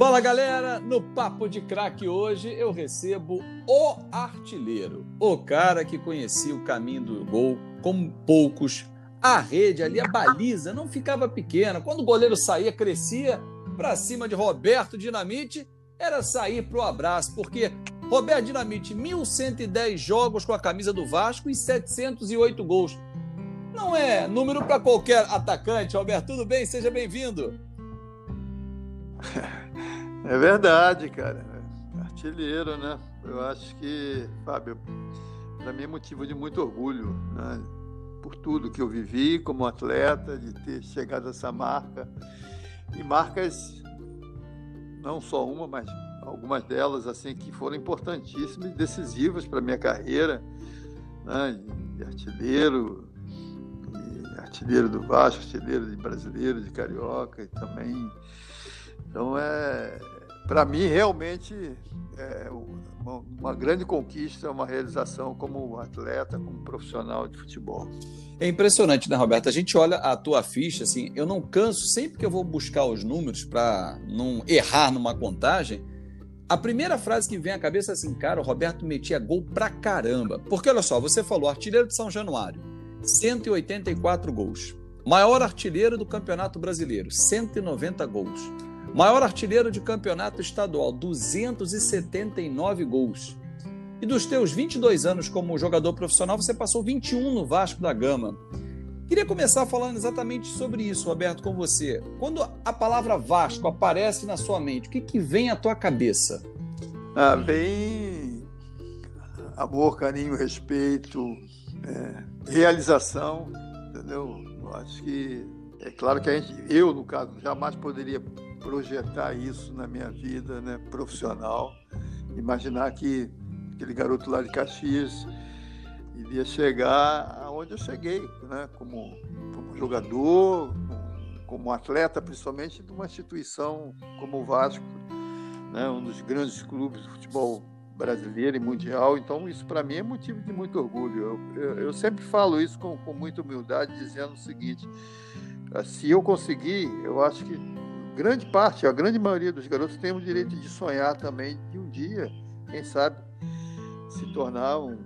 Fala galera, no Papo de Craque hoje eu recebo o artilheiro, o cara que conhecia o caminho do gol como poucos. A rede ali, a baliza, não ficava pequena. Quando o goleiro saía, crescia para cima de Roberto Dinamite, era sair pro abraço, porque Roberto Dinamite, 1.110 jogos com a camisa do Vasco e 708 gols. Não é número para qualquer atacante, Roberto. Tudo bem? Seja bem-vindo. É verdade, cara. Artilheiro, né? Eu acho que, Fábio, para mim é motivo de muito orgulho, né? Por tudo que eu vivi como atleta, de ter chegado a essa marca. E marcas, não só uma, mas algumas delas, assim, que foram importantíssimas e decisivas para minha carreira, né? De artilheiro, de artilheiro do Vasco, artilheiro de brasileiro, de carioca e também então, é, para mim, realmente é uma, uma, grande conquista, uma realização como atleta, como profissional de futebol. É impressionante, né, Roberto? A gente olha a tua ficha, assim, eu não canso, sempre que eu vou buscar os números para não errar numa contagem, a primeira frase que vem à cabeça é assim, cara, o Roberto metia gol pra caramba. Porque olha só, você falou, artilheiro de São Januário, 184 gols. Maior artilheiro do Campeonato Brasileiro, 190 gols. Maior artilheiro de campeonato estadual, 279 gols. E dos teus 22 anos como jogador profissional, você passou 21 no Vasco da Gama. Queria começar falando exatamente sobre isso, Roberto, com você. Quando a palavra Vasco aparece na sua mente, o que, que vem à tua cabeça? Ah, vem amor, carinho, respeito, é, realização, entendeu? Eu acho que é claro que a gente, eu no caso, jamais poderia projetar isso na minha vida né, profissional. Imaginar que aquele garoto lá de Caxias iria chegar aonde eu cheguei, né, como, como jogador, como atleta, principalmente de uma instituição como o Vasco, né, um dos grandes clubes do futebol brasileiro e mundial. Então, isso para mim é motivo de muito orgulho. Eu, eu, eu sempre falo isso com, com muita humildade, dizendo o seguinte: se eu conseguir, eu acho que grande parte, a grande maioria dos garotos tem o direito de sonhar também de um dia, quem sabe, se tornar um,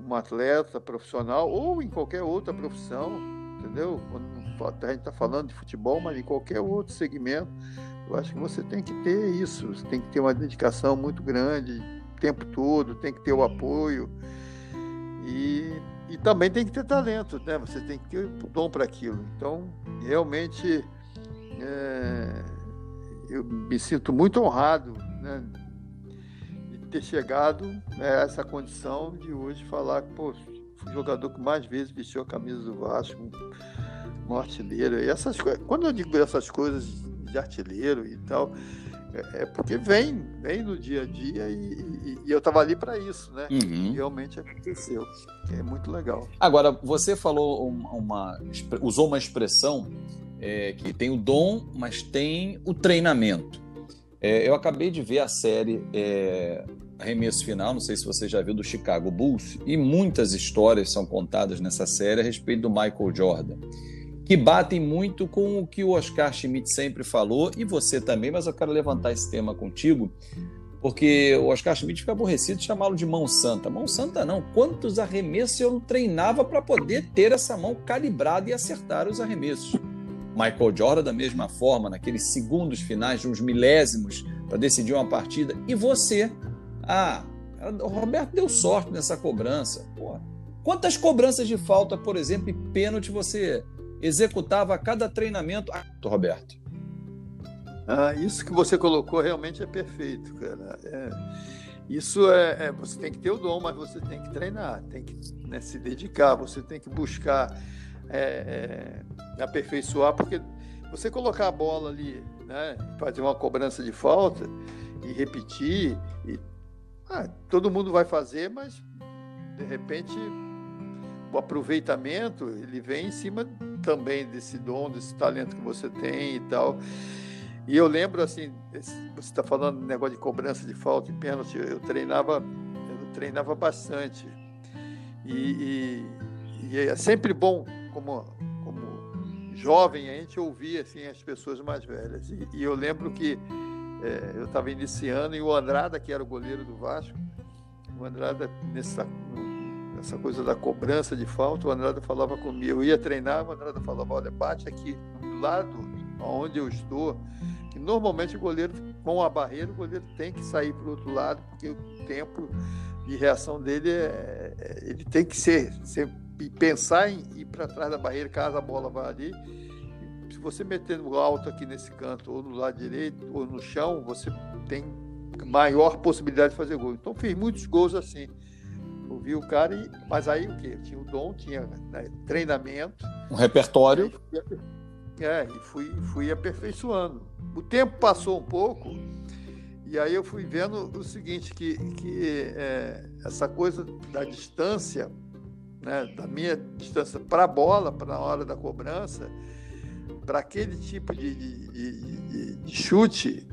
um atleta profissional ou em qualquer outra profissão, entendeu? Quando a gente está falando de futebol, mas em qualquer outro segmento, eu acho que você tem que ter isso, você tem que ter uma dedicação muito grande, o tempo todo, tem que ter o apoio e, e também tem que ter talento, né? Você tem que ter dom para aquilo. Então, realmente é, eu me sinto muito honrado né, de ter chegado né, a essa condição de hoje falar que, pô, fui o jogador que mais vezes vestiu a camisa do Vasco, um artilheiro. E essas quando eu digo essas coisas de artilheiro e tal, é, é porque vem, vem no dia a dia e, e, e eu estava ali para isso, né? Uhum. realmente aconteceu. É muito legal. Agora, você falou uma, uma usou uma expressão é, que tem o dom, mas tem o treinamento. É, eu acabei de ver a série é, Arremesso Final, não sei se você já viu, do Chicago Bulls, e muitas histórias são contadas nessa série a respeito do Michael Jordan, que batem muito com o que o Oscar Schmidt sempre falou, e você também, mas eu quero levantar esse tema contigo, porque o Oscar Schmidt fica aborrecido de chamá-lo de mão santa. Mão santa não, quantos arremessos eu treinava para poder ter essa mão calibrada e acertar os arremessos. Michael Jordan da mesma forma, naqueles segundos finais de uns milésimos para decidir uma partida. E você, ah, o Roberto deu sorte nessa cobrança. Pô, quantas cobranças de falta, por exemplo, e pênalti você executava a cada treinamento, ah, Roberto? Ah, isso que você colocou realmente é perfeito, cara. É, isso é, é, você tem que ter o dom, mas você tem que treinar, tem que né, se dedicar, você tem que buscar é, aperfeiçoar, porque você colocar a bola ali, né, fazer uma cobrança de falta e repetir, e, ah, todo mundo vai fazer, mas de repente o aproveitamento ele vem em cima também desse dom, desse talento que você tem e tal. E eu lembro assim, você está falando negócio de cobrança de falta e pênalti, eu treinava, eu treinava bastante. E, e, e é sempre bom como jovem, a gente ouvia assim, as pessoas mais velhas. E, e eu lembro que é, eu estava iniciando e o Andrada, que era o goleiro do Vasco, o Andrada, nessa, nessa coisa da cobrança de falta, o Andrada falava comigo, eu ia treinar, o Andrada falava, olha, bate aqui do lado onde eu estou, que normalmente o goleiro, com a barreira, o goleiro tem que sair para o outro lado, porque o tempo de reação dele é, é ele tem que ser, ser pensar em ir para trás da barreira caso a bola vá ali. Se você meter no alto aqui nesse canto, ou no lado direito, ou no chão, você tem maior possibilidade de fazer gol. Então fiz muitos gols assim. Ouvi o cara, e... mas aí o quê? Tinha o dom, tinha né, treinamento. Um repertório. É, e fui, fui aperfeiçoando. O tempo passou um pouco, e aí eu fui vendo o seguinte, que, que é, essa coisa da distância, né, da minha distância para a bola, para a hora da cobrança, para aquele tipo de, de, de, de, chute,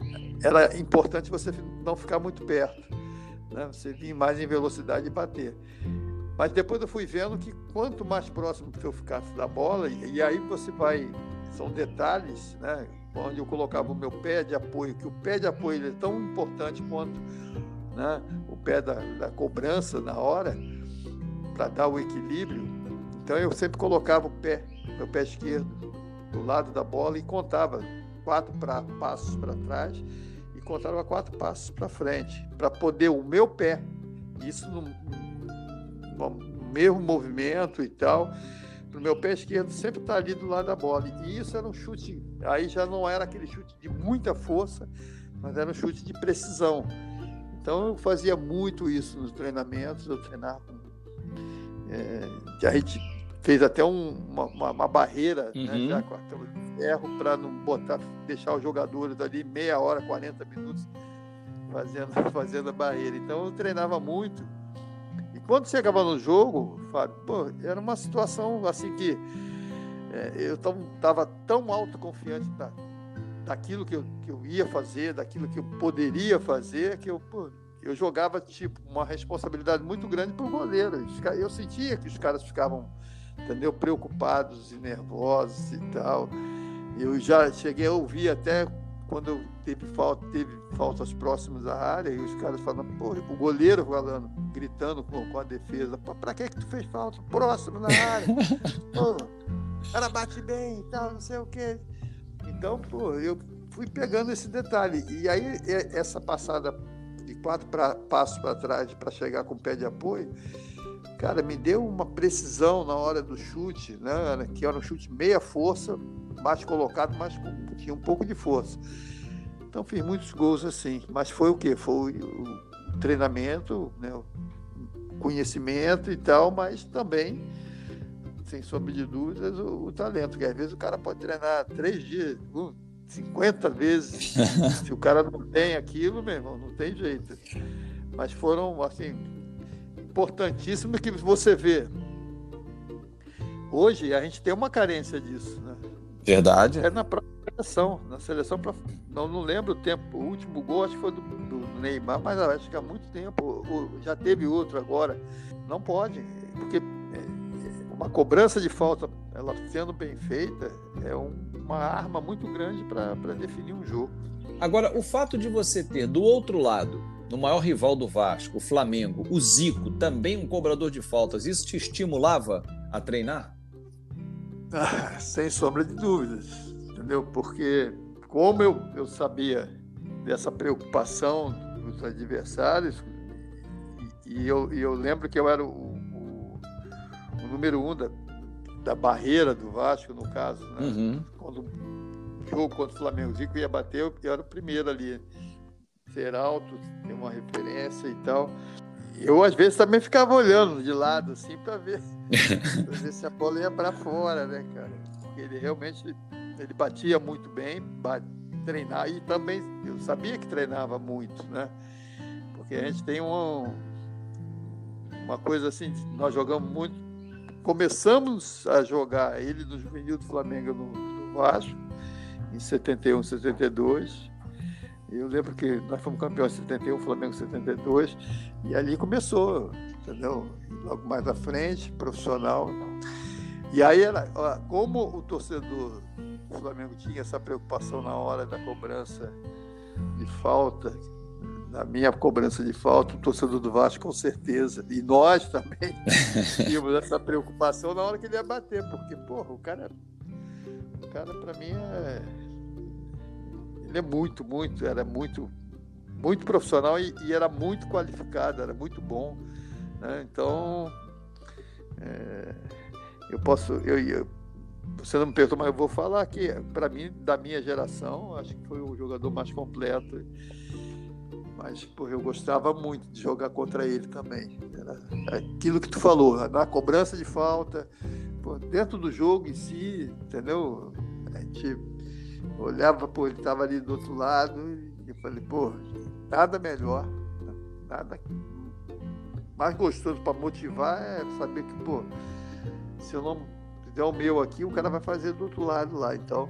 era importante você não ficar muito perto, né, você vir mais em velocidade e bater. Mas depois eu fui vendo que quanto mais próximo que eu ficasse da bola, e, aí você vai, são detalhes, né, onde eu colocava o meu pé de apoio, que o pé de apoio é tão importante quanto né, o pé da, da cobrança na hora, para dar o equilíbrio. Então eu sempre colocava o pé, meu pé esquerdo, do lado da bola e contava quatro pra, passos para trás e contava quatro passos para frente, para poder o meu pé, isso no, no mesmo movimento e tal, o meu pé esquerdo sempre está ali do lado da bola. E isso era um chute, aí já não era aquele chute de muita força, mas era um chute de precisão. Então eu fazia muito isso nos treinamentos, eu treinava. É, a gente fez até um, uma, uma, barreira né, uhum. né, já com a de ferro para não botar, deixar os jogadores ali meia hora, 40 minutos fazendo, fazendo a barreira. Então eu treinava muito quando chegava no jogo, Fábio, pô, era uma situação assim que é, eu estava tão autoconfiante da, daquilo que eu, que eu ia fazer, daquilo que eu poderia fazer, que eu, pô, eu jogava tipo uma responsabilidade muito grande para o goleiro. Eu sentia que os caras ficavam, entendeu, preocupados e nervosos e tal. Eu já cheguei a ouvir até quando teve, falta, teve faltas próximas à área, e os caras falando, pô, o goleiro falando, gritando com, com a defesa, pô, pra que que tu fez falta próximo na área? pô, o cara bate bem e tal, não sei o quê. Então, pô, eu fui pegando esse detalhe. E aí, essa passada quatro pra, passos para trás para chegar com o pé de apoio, cara, me deu uma precisão na hora do chute, né? Que era um chute meia força, mais colocado, mas tinha um pouco de força. Então fiz muitos gols assim, mas foi o que? Foi o treinamento, né? o conhecimento e tal, mas também, sem sombra de dúvidas, o, o talento, que às vezes o cara pode treinar três dias, 50 vezes. Se o cara não tem aquilo, meu irmão, não tem jeito. Mas foram, assim, importantíssimos que você vê. Hoje a gente tem uma carência disso, né? Verdade. É na própria seleção. Na seleção, pra, não, não lembro o tempo. O último gol acho que foi do, do Neymar, mas acho que há muito tempo. já teve outro agora. Não pode, porque uma cobrança de falta, ela sendo bem feita, é um, uma arma muito grande para definir um jogo. Agora, o fato de você ter do outro lado, no maior rival do Vasco, o Flamengo, o Zico, também um cobrador de faltas, isso te estimulava a treinar? Ah, sem sombra de dúvidas, entendeu? Porque como eu, eu sabia dessa preocupação dos adversários, e, e eu, e eu lembro que eu era o, o, o número um da, da barreira do Vasco, no caso, né? Uhum. Quando o jogo contra o Flamengo Zico ia bater, eu, eu era o primeiro ali. Ser alto, ter uma referência e tal. Eu, às vezes, também ficava olhando de lado, assim, para ver, ver se a bola ia para fora, né, cara? Porque ele realmente ele batia muito bem, treinar, e também eu sabia que treinava muito, né? Porque a gente tem um, uma coisa assim, nós jogamos muito, começamos a jogar ele no Juvenil do Flamengo no, no Vasco, em 71, 72, eu lembro que nós fomos campeões em 71, Flamengo em 72, e ali começou, entendeu? Logo mais à frente, profissional. E aí, era, como o torcedor do Flamengo tinha essa preocupação na hora da cobrança de falta, na minha cobrança de falta, o torcedor do Vasco com certeza. E nós também tínhamos essa preocupação na hora que ele ia bater, porque, porra, o cara, o cara para mim é. Ele é muito, muito, era muito, muito profissional e, e era muito qualificado, era muito bom. Né? Então, é, eu posso. Eu, eu, você não me perguntou, mas eu vou falar que, para mim, da minha geração, acho que foi o jogador mais completo. Mas, porra, eu gostava muito de jogar contra ele também. Era aquilo que tu falou, na cobrança de falta, pô, dentro do jogo em si, entendeu? A gente olhava, pô, ele estava ali do outro lado e falei, pô, nada melhor, nada mais gostoso para motivar é saber que, pô, se eu não der o meu aqui, o cara vai fazer do outro lado lá. Então,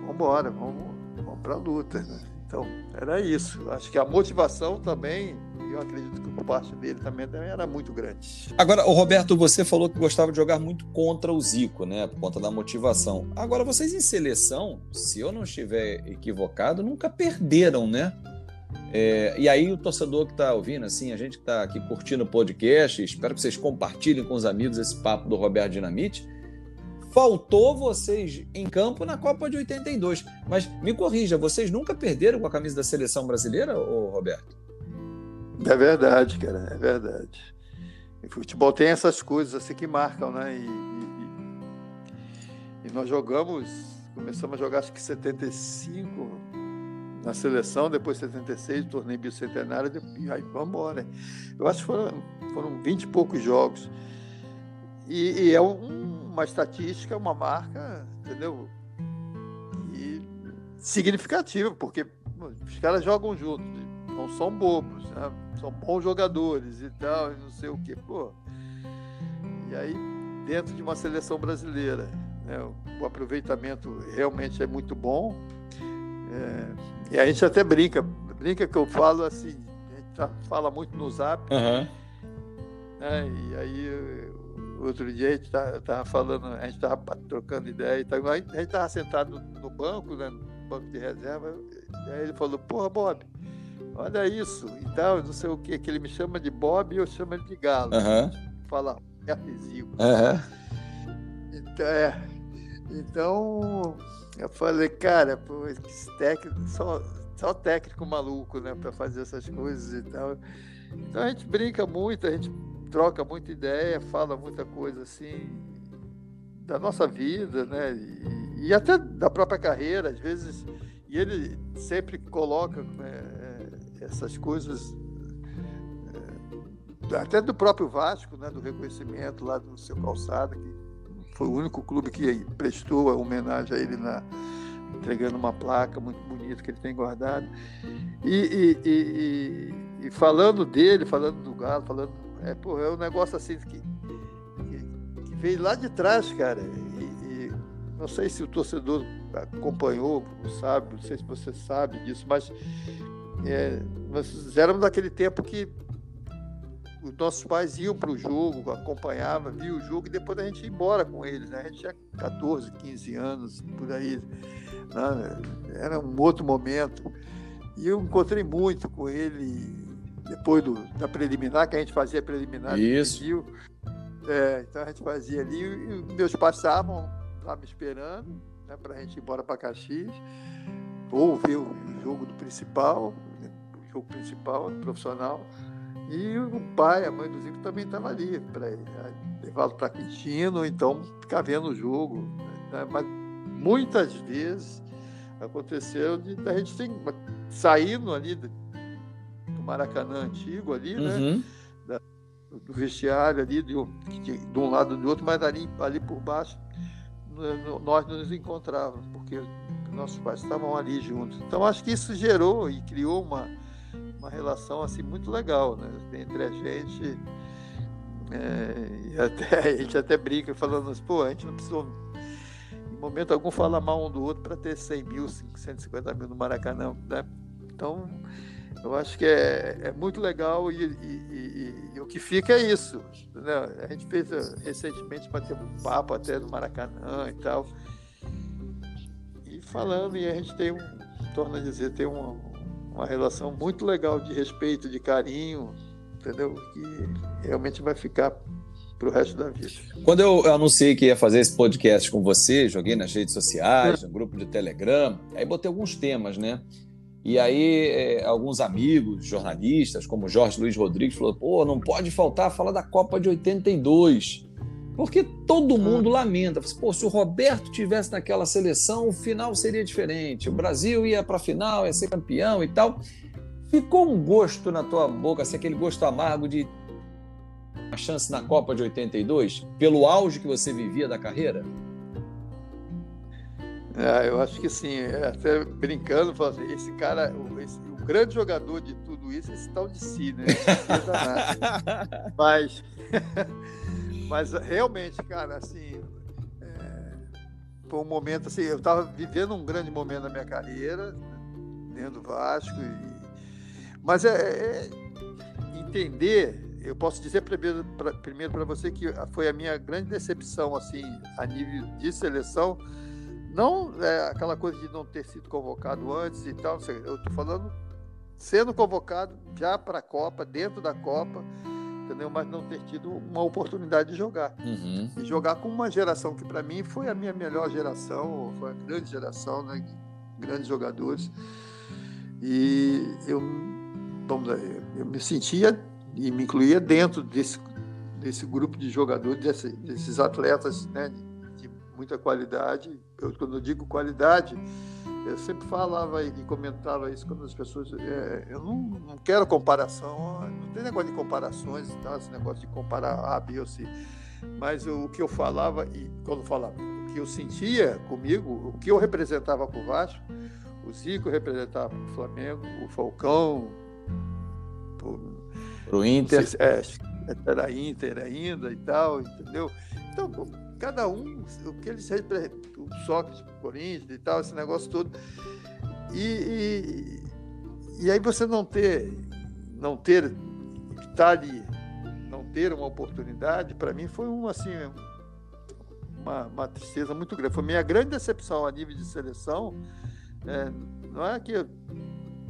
vamos embora, vamos, vamos para a luta. Né? Então, era isso. Acho que a motivação também, eu acredito que por parte dele também, era muito grande. Agora, o Roberto, você falou que gostava de jogar muito contra o Zico, né? Por conta da motivação. Agora, vocês em seleção, se eu não estiver equivocado, nunca perderam, né? É, e aí o torcedor que está ouvindo, assim, a gente que está aqui curtindo o podcast, espero que vocês compartilhem com os amigos esse papo do Roberto Dinamite. Faltou vocês em campo na Copa de 82. Mas me corrija, vocês nunca perderam com a camisa da seleção brasileira, ô Roberto? É verdade, cara, é verdade. O futebol tem essas coisas assim que marcam, né? E, e, e nós jogamos, começamos a jogar acho que 75, na seleção, depois 76, torneio bicentenário, e aí vamos embora. Eu acho que foram, foram 20 e poucos jogos. E, e é um, uma estatística, uma marca, entendeu? E significativa, porque os caras jogam juntos, não são bobos, né? são bons jogadores e tal, e não sei o quê. Pô. E aí, dentro de uma seleção brasileira, né? o aproveitamento realmente é muito bom. É, e a gente até brinca, brinca que eu falo assim, a gente tá, fala muito no zap. Uhum. Né? E aí, outro dia a gente estava tá, falando, a gente estava trocando ideia e tal, a gente estava sentado no banco, né, no banco de reserva, e aí ele falou, porra, Bob, olha isso e tal, não sei o que, que ele me chama de Bob e eu chamo ele de Galo. Uhum. Fala, é adesivo. Uhum. Então, é, então eu falei, cara, pô, esse técnico, só, só técnico maluco, né, para fazer essas coisas e tal. Então a gente brinca muito, a gente troca muita ideia, fala muita coisa assim da nossa vida, né, e, e até da própria carreira, às vezes. E ele sempre coloca né, essas coisas é, até do próprio Vasco, né, do reconhecimento lá do seu calçado, que foi o único clube que prestou a homenagem a ele na entregando uma placa muito bonita que ele tem guardado. E, e, e, e falando dele, falando do Galo, falando. É, pô, é um negócio assim que, que, que veio lá de trás, cara. E, não sei se o torcedor acompanhou, sabe, não sei se você sabe disso, mas é, nós éramos daquele tempo que os nossos pais iam para o jogo, acompanhavam, viam o jogo e depois a gente ia embora com eles. Né? A gente tinha 14, 15 anos, por aí. Né? Era um outro momento. E eu encontrei muito com ele depois do, da preliminar, que a gente fazia preliminar. Isso. É, então a gente fazia ali e meus pais estavam lá me esperando né, para a gente ir embora para Caxias ou ver o jogo do principal, o jogo principal, profissional. E o pai, a mãe do Zico também estava ali para levá-lo para Quintino, ou então ficar vendo o jogo. Né? Mas muitas vezes aconteceu de a gente tem, saindo ali do, Maracanã antigo ali, né? uhum. Da, do vestiário ali, de, de um lado do outro, mas ali, ali por baixo nós nos encontrávamos, porque nossos pais estavam ali juntos. Então acho que isso gerou e criou uma uma relação assim muito legal né, entre a gente. É, e até, a gente até brinca falando assim, pô, a gente não precisou em momento algum falar mal um do outro para ter 100 mil, 150 mil no Maracanã. Né? Então, eu acho que é, é muito legal e, e, e, e, o que fica é isso. Né? A gente fez eh, recentemente para ter um papo até no Maracanã e tal. E falando, e a gente tem um, torna a dizer, tem um, uma relação muito legal de respeito, de carinho, entendeu? Que realmente vai ficar para o resto da vida. Quando eu anunciei que ia fazer esse podcast com você, joguei nas redes sociais, no grupo de Telegram, aí botei alguns temas, né? E aí, é, alguns amigos, jornalistas, como Jorge Luiz Rodrigues, falou: pô, não pode faltar falar da Copa de 82. Porque todo mundo lamenta. Pô, se o Roberto tivesse naquela seleção, o final seria diferente. O Brasil ia para a final, ia ser campeão e tal. Ficou um gosto na tua boca, assim, aquele gosto amargo de a chance na Copa de 82, pelo auge que você vivia da carreira? É, eu acho que sim. É, até brincando, assim, esse cara, esse, o grande jogador de tudo isso é esse tal de si, né? É mas, mas realmente, cara, assim, é, foi um momento assim, eu estava vivendo um grande momento na minha carreira, dentro do Vasco, e, mas é, é entender eu posso dizer primeiro para você que foi a minha grande decepção assim a nível de seleção não é aquela coisa de não ter sido convocado antes e tal eu estou falando sendo convocado já para a Copa dentro da Copa entendeu? Mas não ter tido uma oportunidade de jogar. Uhum. e jogar com uma geração que para mim foi a minha melhor geração foi a grande geração né grandes jogadores. E eu vamos dizer, eu me sentia e me incluía dentro desse, desse grupo de jogadores, desse, desses atletas né, muita qualidade. Eu, quando eu digo qualidade, eu sempre falava e comentava isso quando as pessoas. É, eu não, não, quero comparação, não tem negócio de comparações, tá, esse negócio de comparar A, B ou C. Mas o que eu falava, e quando falava, o que eu sentia comigo, o que eu representava para o Vasco, o Zico representava para o Flamengo, o Falcão, para o Inter. Se, é, era Inter ainda e tal, entendeu? Então, cada um, o que eles o Sócrates o Corinthians e tal, esse negócio todo. E, e, e aí você não ter, não ter, estar ali, não ter uma oportunidade, para mim foi um assim, uma, uma, tristeza muito grande. Foi minha grande decepção a nível de seleção. É, não é que eu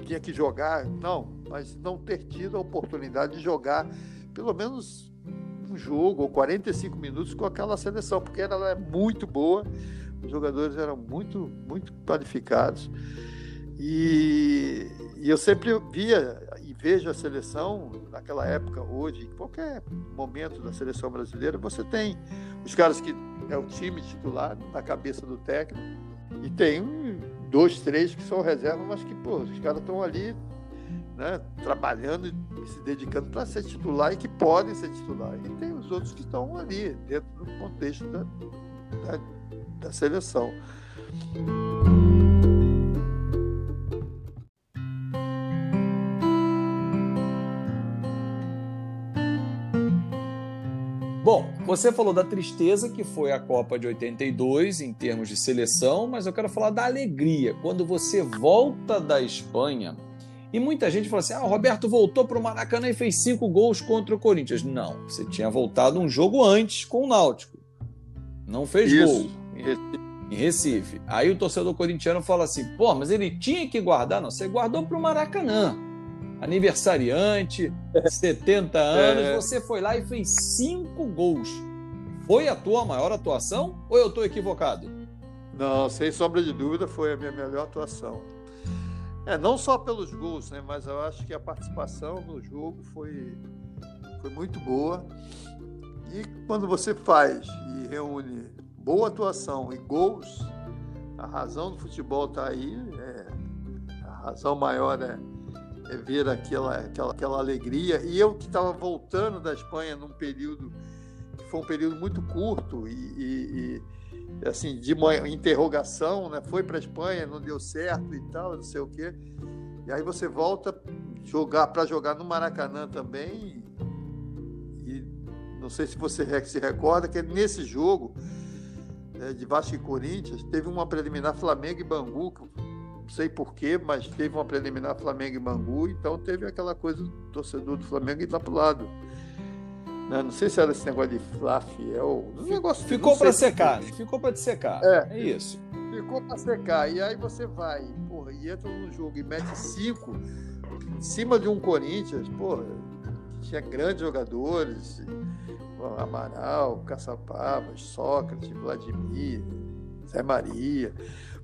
tinha que jogar, não, mas não ter tido a oportunidade de jogar pelo menos um jogo ou 45 minutos com aquela seleção, porque ela é muito boa, os jogadores eram muito, muito qualificados. E, e eu sempre via e vejo a seleção naquela época, hoje, em qualquer momento da seleção brasileira, você tem os caras que é o time titular na cabeça do técnico e tem dois, três que são reserva, mas que, pô, os caras estão ali né, trabalhando e se dedicando para ser titular e que podem ser titular. E tem os outros que estão ali, dentro do contexto da, da, da seleção. Bom, você falou da tristeza que foi a Copa de 82 em termos de seleção, mas eu quero falar da alegria. Quando você volta da Espanha e muita gente fala assim: ah, o Roberto voltou para o Maracanã e fez cinco gols contra o Corinthians. Não, você tinha voltado um jogo antes com o Náutico. Não fez Isso. gol. Em Recife. Aí o torcedor corintiano fala assim: pô, mas ele tinha que guardar. Não, você guardou para o Maracanã aniversariante, 70 anos, é. você foi lá e fez cinco gols. Foi a tua maior atuação ou eu estou equivocado? Não, sem sombra de dúvida, foi a minha melhor atuação. É, não só pelos gols, né, mas eu acho que a participação no jogo foi, foi muito boa. E quando você faz e reúne boa atuação e gols, a razão do futebol está aí. É, a razão maior é é ver aquela, aquela, aquela alegria. E eu que estava voltando da Espanha num período que foi um período muito curto e, e, e assim de interrogação, né? Foi para a Espanha, não deu certo e tal, não sei o quê. E aí você volta jogar para jogar no Maracanã também. E não sei se você se recorda que nesse jogo é, de Vasco e Corinthians teve uma preliminar Flamengo e Bangu não sei porquê, mas teve uma preliminar Flamengo e Bangu, então teve aquela coisa do torcedor do Flamengo ir lá pro lado. Não, não sei se era esse negócio de Flá Fiel. Um negócio, ficou para secar, ficou para secar. É, é isso. Ficou para secar. E aí você vai, porra, e entra no jogo e mete cinco em cima de um Corinthians, porra, tinha grandes jogadores, Amaral, Caçapavas, Sócrates, Vladimir, Zé Maria.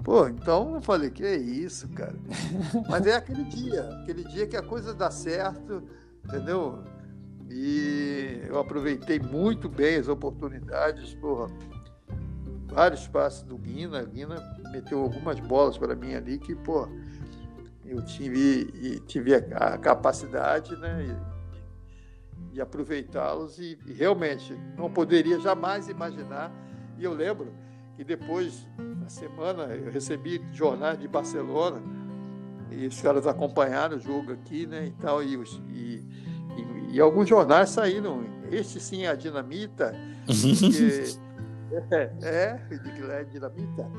Pô, então eu falei, que é isso, cara? Mas é aquele dia, aquele dia que a coisa dá certo, entendeu? Eu aproveitei muito bem as oportunidades, porra. Vários passes do Guina, Guina meteu algumas bolas para mim ali que, pô, eu tive, tive a, capacidade, né? de aproveitá-los e, e, realmente não poderia jamais imaginar. E eu lembro que depois, na semana, eu recebi jornais de Barcelona e os caras acompanharam o jogo aqui, né, e tal, e, os, e, e, e alguns jornais saíram, este sim é a dinamita, porque, é, é, é dinamita,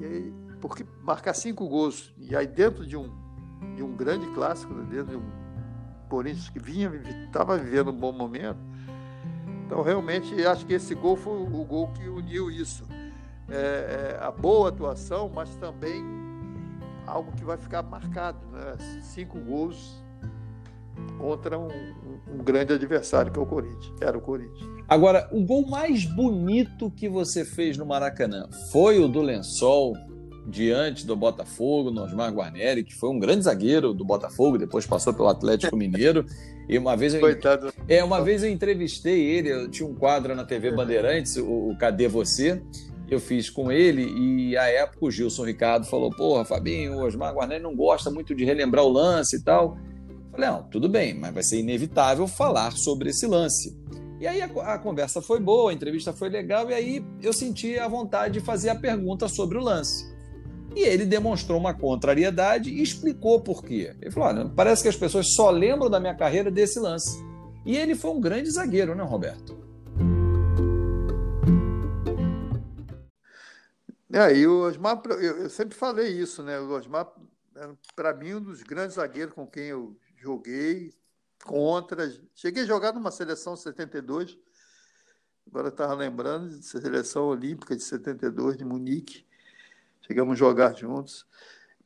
e porque marcar cinco gols, e aí dentro de um, de um grande clássico, né, dentro de um Corinthians que vinha, estava vivendo um bom momento. Então, realmente, acho que esse gol foi o gol que uniu isso. É, é, a boa atuação, mas também algo que vai ficar marcado. Né? Cinco gols contra um, um, grande adversário, que é o Corinthians. Era o Corinthians. Agora, o gol mais bonito que você fez no Maracanã foi o do Lençol diante do Botafogo, no Osmar Guarneri, que foi um grande zagueiro do Botafogo, depois passou pelo Atlético Mineiro. E uma vez eu, Coitado. É, uma vez eu entrevistei ele, eu tinha um quadro na TV Bandeirantes, o, o Cadê Você? Eu fiz com ele e à época o Gilson Ricardo falou: Porra, Fabinho, o Osmar Guarneri não gosta muito de relembrar o lance e tal. Eu falei: Não, tudo bem, mas vai ser inevitável falar sobre esse lance. E aí a, a, conversa foi boa, a entrevista foi legal, e aí eu senti a vontade de fazer a pergunta sobre o lance. E ele demonstrou uma contrariedade e explicou por quê. Ele falou: Olha, parece que as pessoas só lembram da minha carreira desse lance. E ele foi um grande zagueiro, né, Roberto? É, e o Osmar, eu, sempre falei isso, né? O Osmar, para mim, um dos grandes zagueiros com quem eu joguei contra. Cheguei a jogar numa seleção 72, agora estava lembrando, de seleção olímpica de 72 de Munique chegamos a jogar juntos.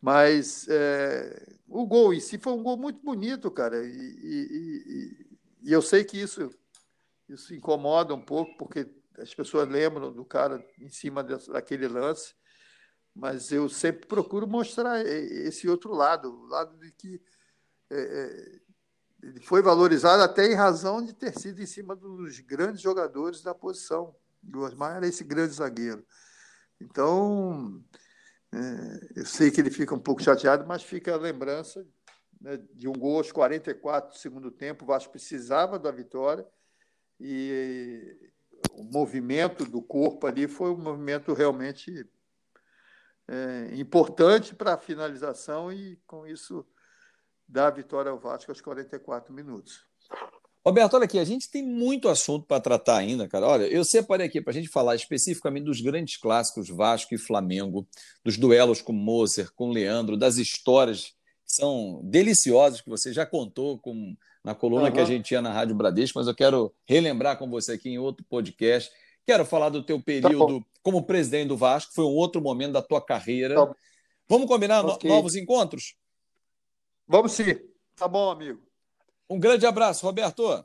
Mas é, o gol em si foi um gol muito bonito, cara. E, e, e, e, eu sei que isso, isso incomoda um pouco, porque as pessoas lembram do cara em cima daquele lance. Mas eu sempre procuro mostrar esse outro lado, o lado de que é, é, ele foi valorizado até em razão de ter sido em cima dos grandes jogadores da posição. O Osmar era esse grande zagueiro. Então, é, eu sei que ele fica um pouco chateado, mas fica a lembrança né, de um gol aos 44 do segundo tempo. O Vasco precisava da vitória e o movimento do corpo ali foi um movimento realmente é, importante para a finalização e, com isso, dar a vitória ao Vasco aos 44 minutos. Roberto, olha aqui, a gente tem muito assunto para tratar ainda, cara. Olha, eu separei aqui para a gente falar especificamente dos grandes clássicos Vasco e Flamengo, dos duelos com Moser, com Leandro, das histórias que são deliciosas que você já contou com, na coluna uhum. que a gente tinha na Rádio Bradesco, mas eu quero relembrar com você aqui em outro podcast. Quero falar do teu tá período tá como presidente do Vasco, foi um outro momento da tua carreira. Tá Vamos combinar okay. novos encontros? Vamos sim. Tá bom, amigo. Um grande abraço, Roberto.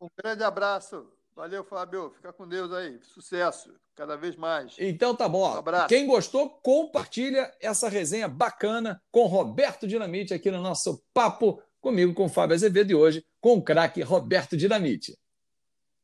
Um grande abraço. Valeu, Fábio. Fica com Deus aí. Sucesso. Cada vez mais. Então tá bom. Um abraço. Quem gostou, compartilha essa resenha bacana com Roberto Dinamite aqui no nosso papo comigo, com Fábio Azevedo e hoje com o craque Roberto Dinamite.